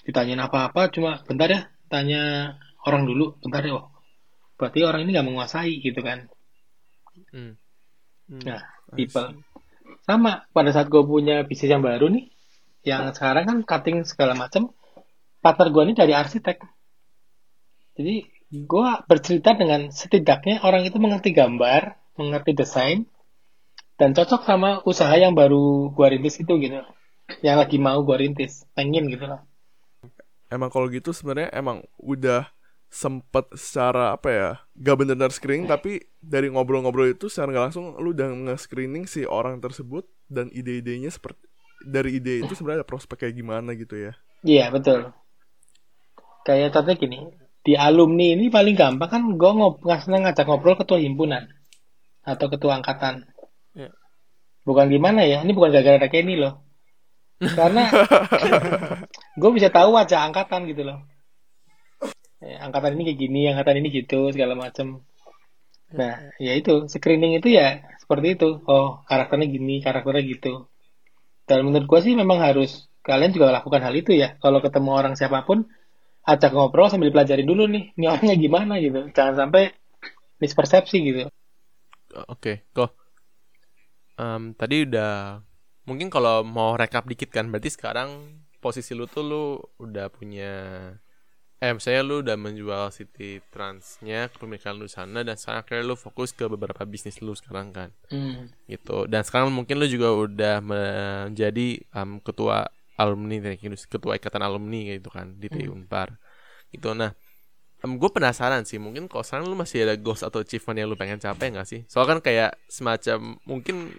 ditanyain apa-apa cuma bentar ya tanya orang dulu bentar ya oh berarti orang ini nggak menguasai gitu kan. Hmm. Hmm. nah people sama pada saat gue punya bisnis yang baru nih yang sekarang kan cutting segala macam partner gue ini dari arsitek. Jadi gue bercerita dengan setidaknya orang itu mengerti gambar mengerti desain dan cocok sama usaha yang baru gue rintis itu gitu. Yang lagi mau gue rintis pengen gitu lah. Emang kalau gitu sebenarnya emang udah sempet secara apa ya gak bener-bener screening tapi dari ngobrol-ngobrol itu secara nggak langsung lu udah nge-screening si orang tersebut dan ide-idenya seperti dari ide itu sebenarnya ada prospek kayak gimana gitu ya? Iya betul. Kayak contohnya gini di alumni ini paling gampang kan gue ngajak ngobrol ketua himpunan atau ketua angkatan. Iya. bukan gimana ya? Ini bukan gara-gara Kenny loh. Karena gue bisa tahu wajah angkatan gitu loh. Eh, angkatan ini kayak gini angkatan ini gitu segala macem. Nah ya itu screening itu ya seperti itu. Oh karakternya gini karakternya gitu. Dan menurut gue sih memang harus kalian juga lakukan hal itu ya. Kalau ketemu orang siapa pun ajak ngobrol sambil pelajari dulu nih ini orangnya gimana gitu. Jangan sampai mispersepsi gitu Oke, kok. Em, tadi udah mungkin kalau mau rekap dikit kan, berarti sekarang posisi lu tuh lu udah punya eh misalnya lu udah menjual City Transnya kepemilikan lu di sana dan sekarang akhirnya lu fokus ke beberapa bisnis lu sekarang kan. Hmm. gitu. Dan sekarang mungkin lu juga udah menjadi em, ketua alumni ketua ikatan alumni gitu kan di TI Unpar. Gitu. Nah gue penasaran sih mungkin kalau sekarang lu masih ada goals atau achievement yang lu pengen capai nggak sih? Soalnya kan kayak semacam mungkin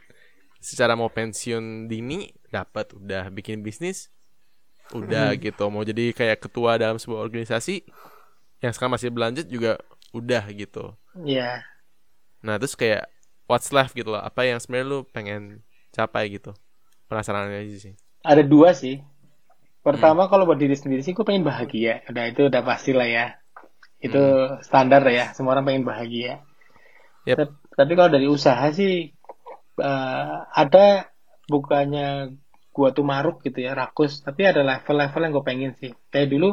secara mau pensiun dini dapat udah bikin bisnis udah gitu. Mau jadi kayak ketua dalam sebuah organisasi yang sekarang masih berlanjut juga udah gitu. Ya Nah terus kayak what's left gitu loh Apa yang sebenarnya lu pengen capai gitu? Penasaran aja sih. Ada dua sih. Pertama kalau buat diri sendiri sih gue pengen bahagia. Udah itu udah pasti lah ya itu standar lah ya semua orang pengen bahagia. Yep. Tapi kalau dari usaha sih eh, ada bukannya gua tuh maruk gitu ya rakus tapi ada level-level yang gue pengen sih. Kayak dulu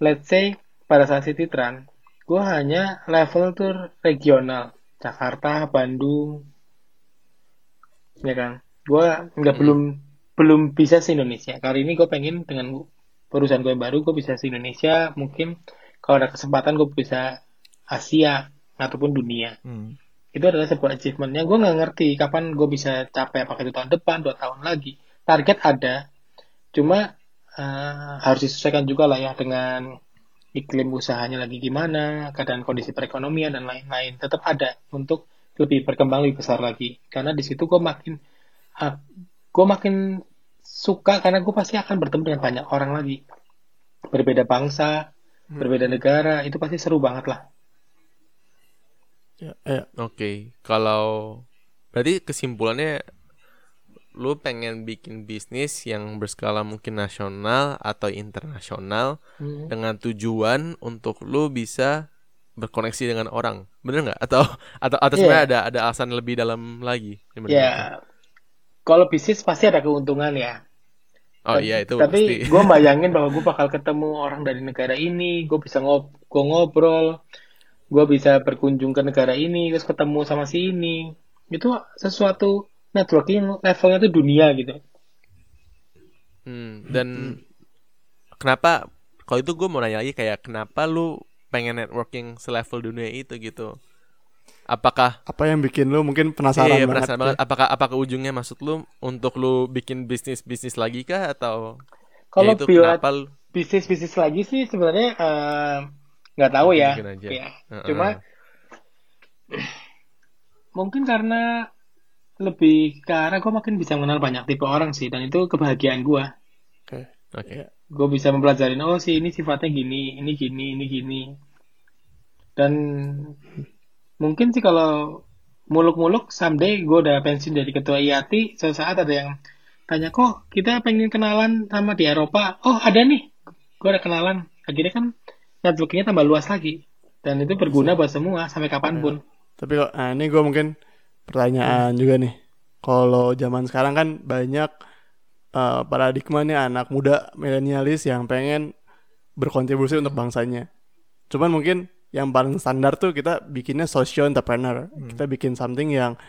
let's say pada saat City Trans gue hanya level tuh regional. Jakarta Bandung ya kan? Gue nggak belum belum bisa se Indonesia kali ini gue pengen dengan perusahaan gue baru gue bisa se Indonesia mungkin kalau ada kesempatan gue bisa Asia ataupun dunia Hmm. itu adalah sebuah achievementnya gue nggak ngerti kapan gue bisa capai apakah itu tahun depan dua tahun lagi target ada cuma eh, harus disesuaikan juga lah ya dengan iklim usahanya lagi gimana, keadaan kondisi perekonomian dan lain-lain. Tetap ada untuk lebih berkembang lebih besar lagi. Karena di situ gue makin uh, gue makin suka karena gue pasti akan bertemu dengan banyak orang lagi. Berbeda bangsa, hmm. berbeda negara, itu pasti seru banget lah. Ya, ya. Oke, okay. kalau berarti kesimpulannya lu pengen bikin bisnis yang berskala mungkin nasional atau internasional hmm. dengan tujuan untuk lu bisa berkoneksi dengan orang bener nggak atau atau atau yeah. sebenarnya ada ada alasan lebih dalam lagi ya yeah. kalau bisnis pasti ada keuntungan ya oh iya itu tapi gue bayangin bahwa gue bakal ketemu orang dari negara ini gue bisa ngob gue ngobrol gue bisa berkunjung ke negara ini terus ketemu sama si ini itu sesuatu networking levelnya tuh dunia gitu. Hmm, dan hmm. kenapa kalau itu gue mau nanya lagi kayak kenapa lu pengen networking selevel dunia itu gitu? Apakah apa yang bikin lu mungkin penasaran iya, banget? Penasaran banget. Ya? Apakah apakah ujungnya maksud lu untuk lu bikin bisnis bisnis lagi kah atau kalau ya kenapa lu... bisnis bisnis lagi sih sebenarnya eh, nggak uh, tahu ya. ya. Uh -uh. Cuma mungkin karena lebih arah gue makin bisa mengenal banyak tipe orang sih dan itu kebahagiaan gue. Oke. Okay. Oke. Okay. Gue bisa mempelajari oh sih ini sifatnya gini, ini gini, ini gini. Dan mungkin sih kalau muluk-muluk someday gue udah pensiun dari ketua IATI, suatu saat ada yang tanya kok kita pengen kenalan sama di Eropa. Oh ada nih, gue ada kenalan. Akhirnya kan networkingnya tambah luas lagi dan itu berguna buat semua sampai kapan pun. Tapi kok, nah ini gue mungkin pertanyaan hmm. juga nih. Kalau zaman sekarang kan banyak uh, paradigma nih anak muda milenialis yang pengen berkontribusi untuk bangsanya. Cuman mungkin yang paling standar tuh kita bikinnya social entrepreneur. Hmm. Kita bikin something yang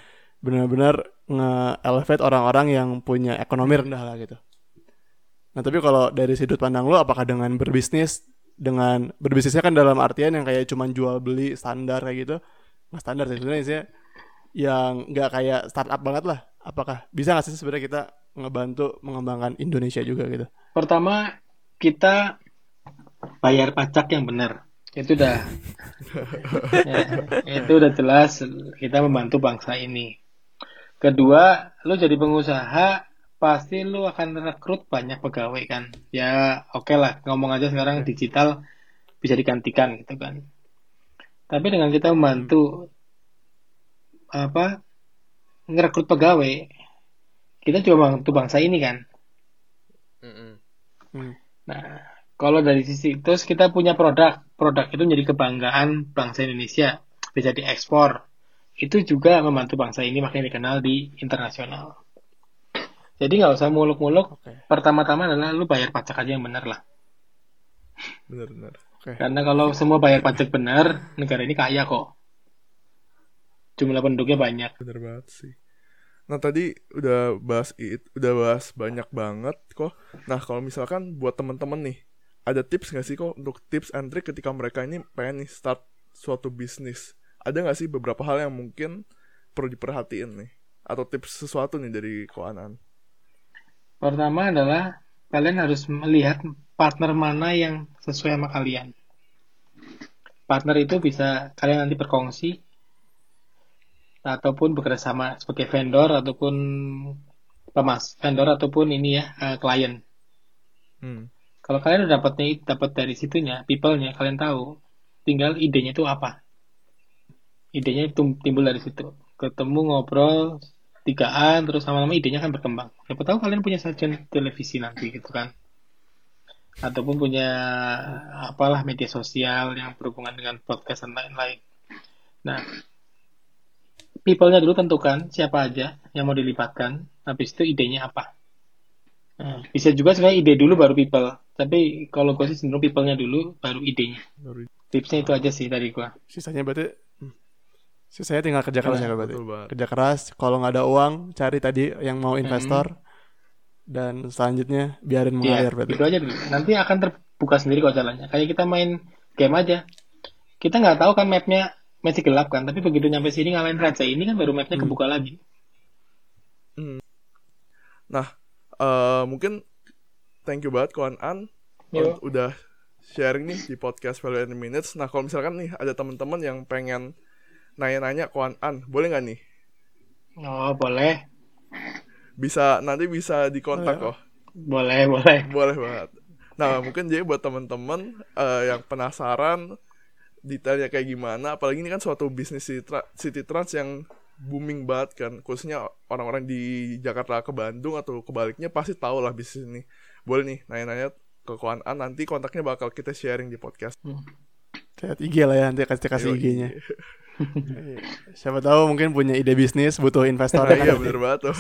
benar-benar nge-elevate orang-orang yang punya ekonomi rendah lah gitu. Nah tapi kalau dari sudut pandang lo apakah dengan berbisnis dengan berbisnisnya kan dalam artian yang kayak cuman jual beli standar kayak gitu nggak standar sih sebenarnya sih yang nggak kayak startup banget lah apakah bisa nggak sih sebenarnya kita ngebantu mengembangkan Indonesia juga gitu pertama kita bayar pajak yang benar itu udah. Ya, itu udah jelas kita membantu bangsa ini. Kedua lu jadi pengusaha pasti lu akan rekrut banyak pegawai kan. Ya oke okay lah ngomong aja sekarang digital bisa digantikan gitu kan. Tapi dengan kita membantu apa ngerekrut pegawai kita cuma bantu bangsa ini kan. Nah kalau dari sisi terus kita punya produk produk itu menjadi kebanggaan bangsa Indonesia bisa diekspor itu juga membantu bangsa ini makanya dikenal di internasional jadi nggak usah muluk-muluk okay. pertama-tama adalah lu bayar pajak aja yang benar lah benar-benar okay. karena kalau semua bayar pajak benar negara ini kaya kok jumlah penduduknya banyak. Bener banget sih. Nah tadi udah bahas it, udah bahas banyak banget kok. Nah kalau misalkan buat temen-temen nih, ada tips gak sih kok untuk tips and trick ketika mereka ini pengen nih start suatu bisnis? Ada gak sih beberapa hal yang mungkin perlu diperhatiin nih? Atau tips sesuatu nih dari Koanan? Pertama adalah kalian harus melihat partner mana yang sesuai sama kalian. Partner itu bisa kalian nanti berkongsi ataupun bekerja sama sebagai vendor ataupun pemas vendor ataupun ini ya uh, klien. Hmm. Kalau kalian udah dapatnya dapat dari situnya, people-nya kalian tahu, tinggal idenya itu apa. Idenya itu timbul dari situ. Ketemu ngobrol tigaan terus sama-sama idenya kan berkembang. Siapa tahu kalian punya sajian televisi nanti gitu kan. Ataupun punya apalah media sosial yang berhubungan dengan podcast dan lain-lain. Nah, people-nya dulu tentukan siapa aja yang mau dilibatkan, habis itu idenya apa. Nah, bisa juga sebenarnya ide dulu baru people. Tapi kalau gue sih cenderung people-nya dulu baru idenya. Tipsnya itu aja sih dari gue. Sisanya berarti hmm. sisanya tinggal kerja keras ya berarti. Kerja keras, kalau nggak ada uang cari tadi yang mau investor. Hmm. Dan selanjutnya biarin mengalir ya, berarti. Itu aja dulu. Nanti akan terbuka sendiri kok jalannya. Kayak kita main game aja. Kita nggak tahu kan mapnya masih gelap kan tapi begitu nyampe sini ngalahin raja ini kan baru mapnya hmm. kebuka lagi hmm. nah uh, mungkin thank you banget kawan An udah sharing nih di podcast Value in Minutes. Nah kalau misalkan nih ada teman-teman yang pengen nanya-nanya Kuan An, boleh nggak nih? Oh boleh. Bisa nanti bisa dikontak kok. Boleh boleh. Boleh banget. Nah mungkin jadi buat teman-teman uh, yang penasaran detailnya kayak gimana, apalagi ini kan suatu bisnis city, tra city trans yang booming banget kan, khususnya orang-orang di Jakarta ke Bandung atau kebaliknya pasti tahu lah bisnis ini. Boleh nih nanya-nanya ke Kuan An, nanti kontaknya bakal kita sharing di podcast. Hmm. Lihat IG lah ya, nanti kasih kasih IG-nya. Siapa tahu mungkin punya ide bisnis butuh investor. Nah, iya bener banget tuh.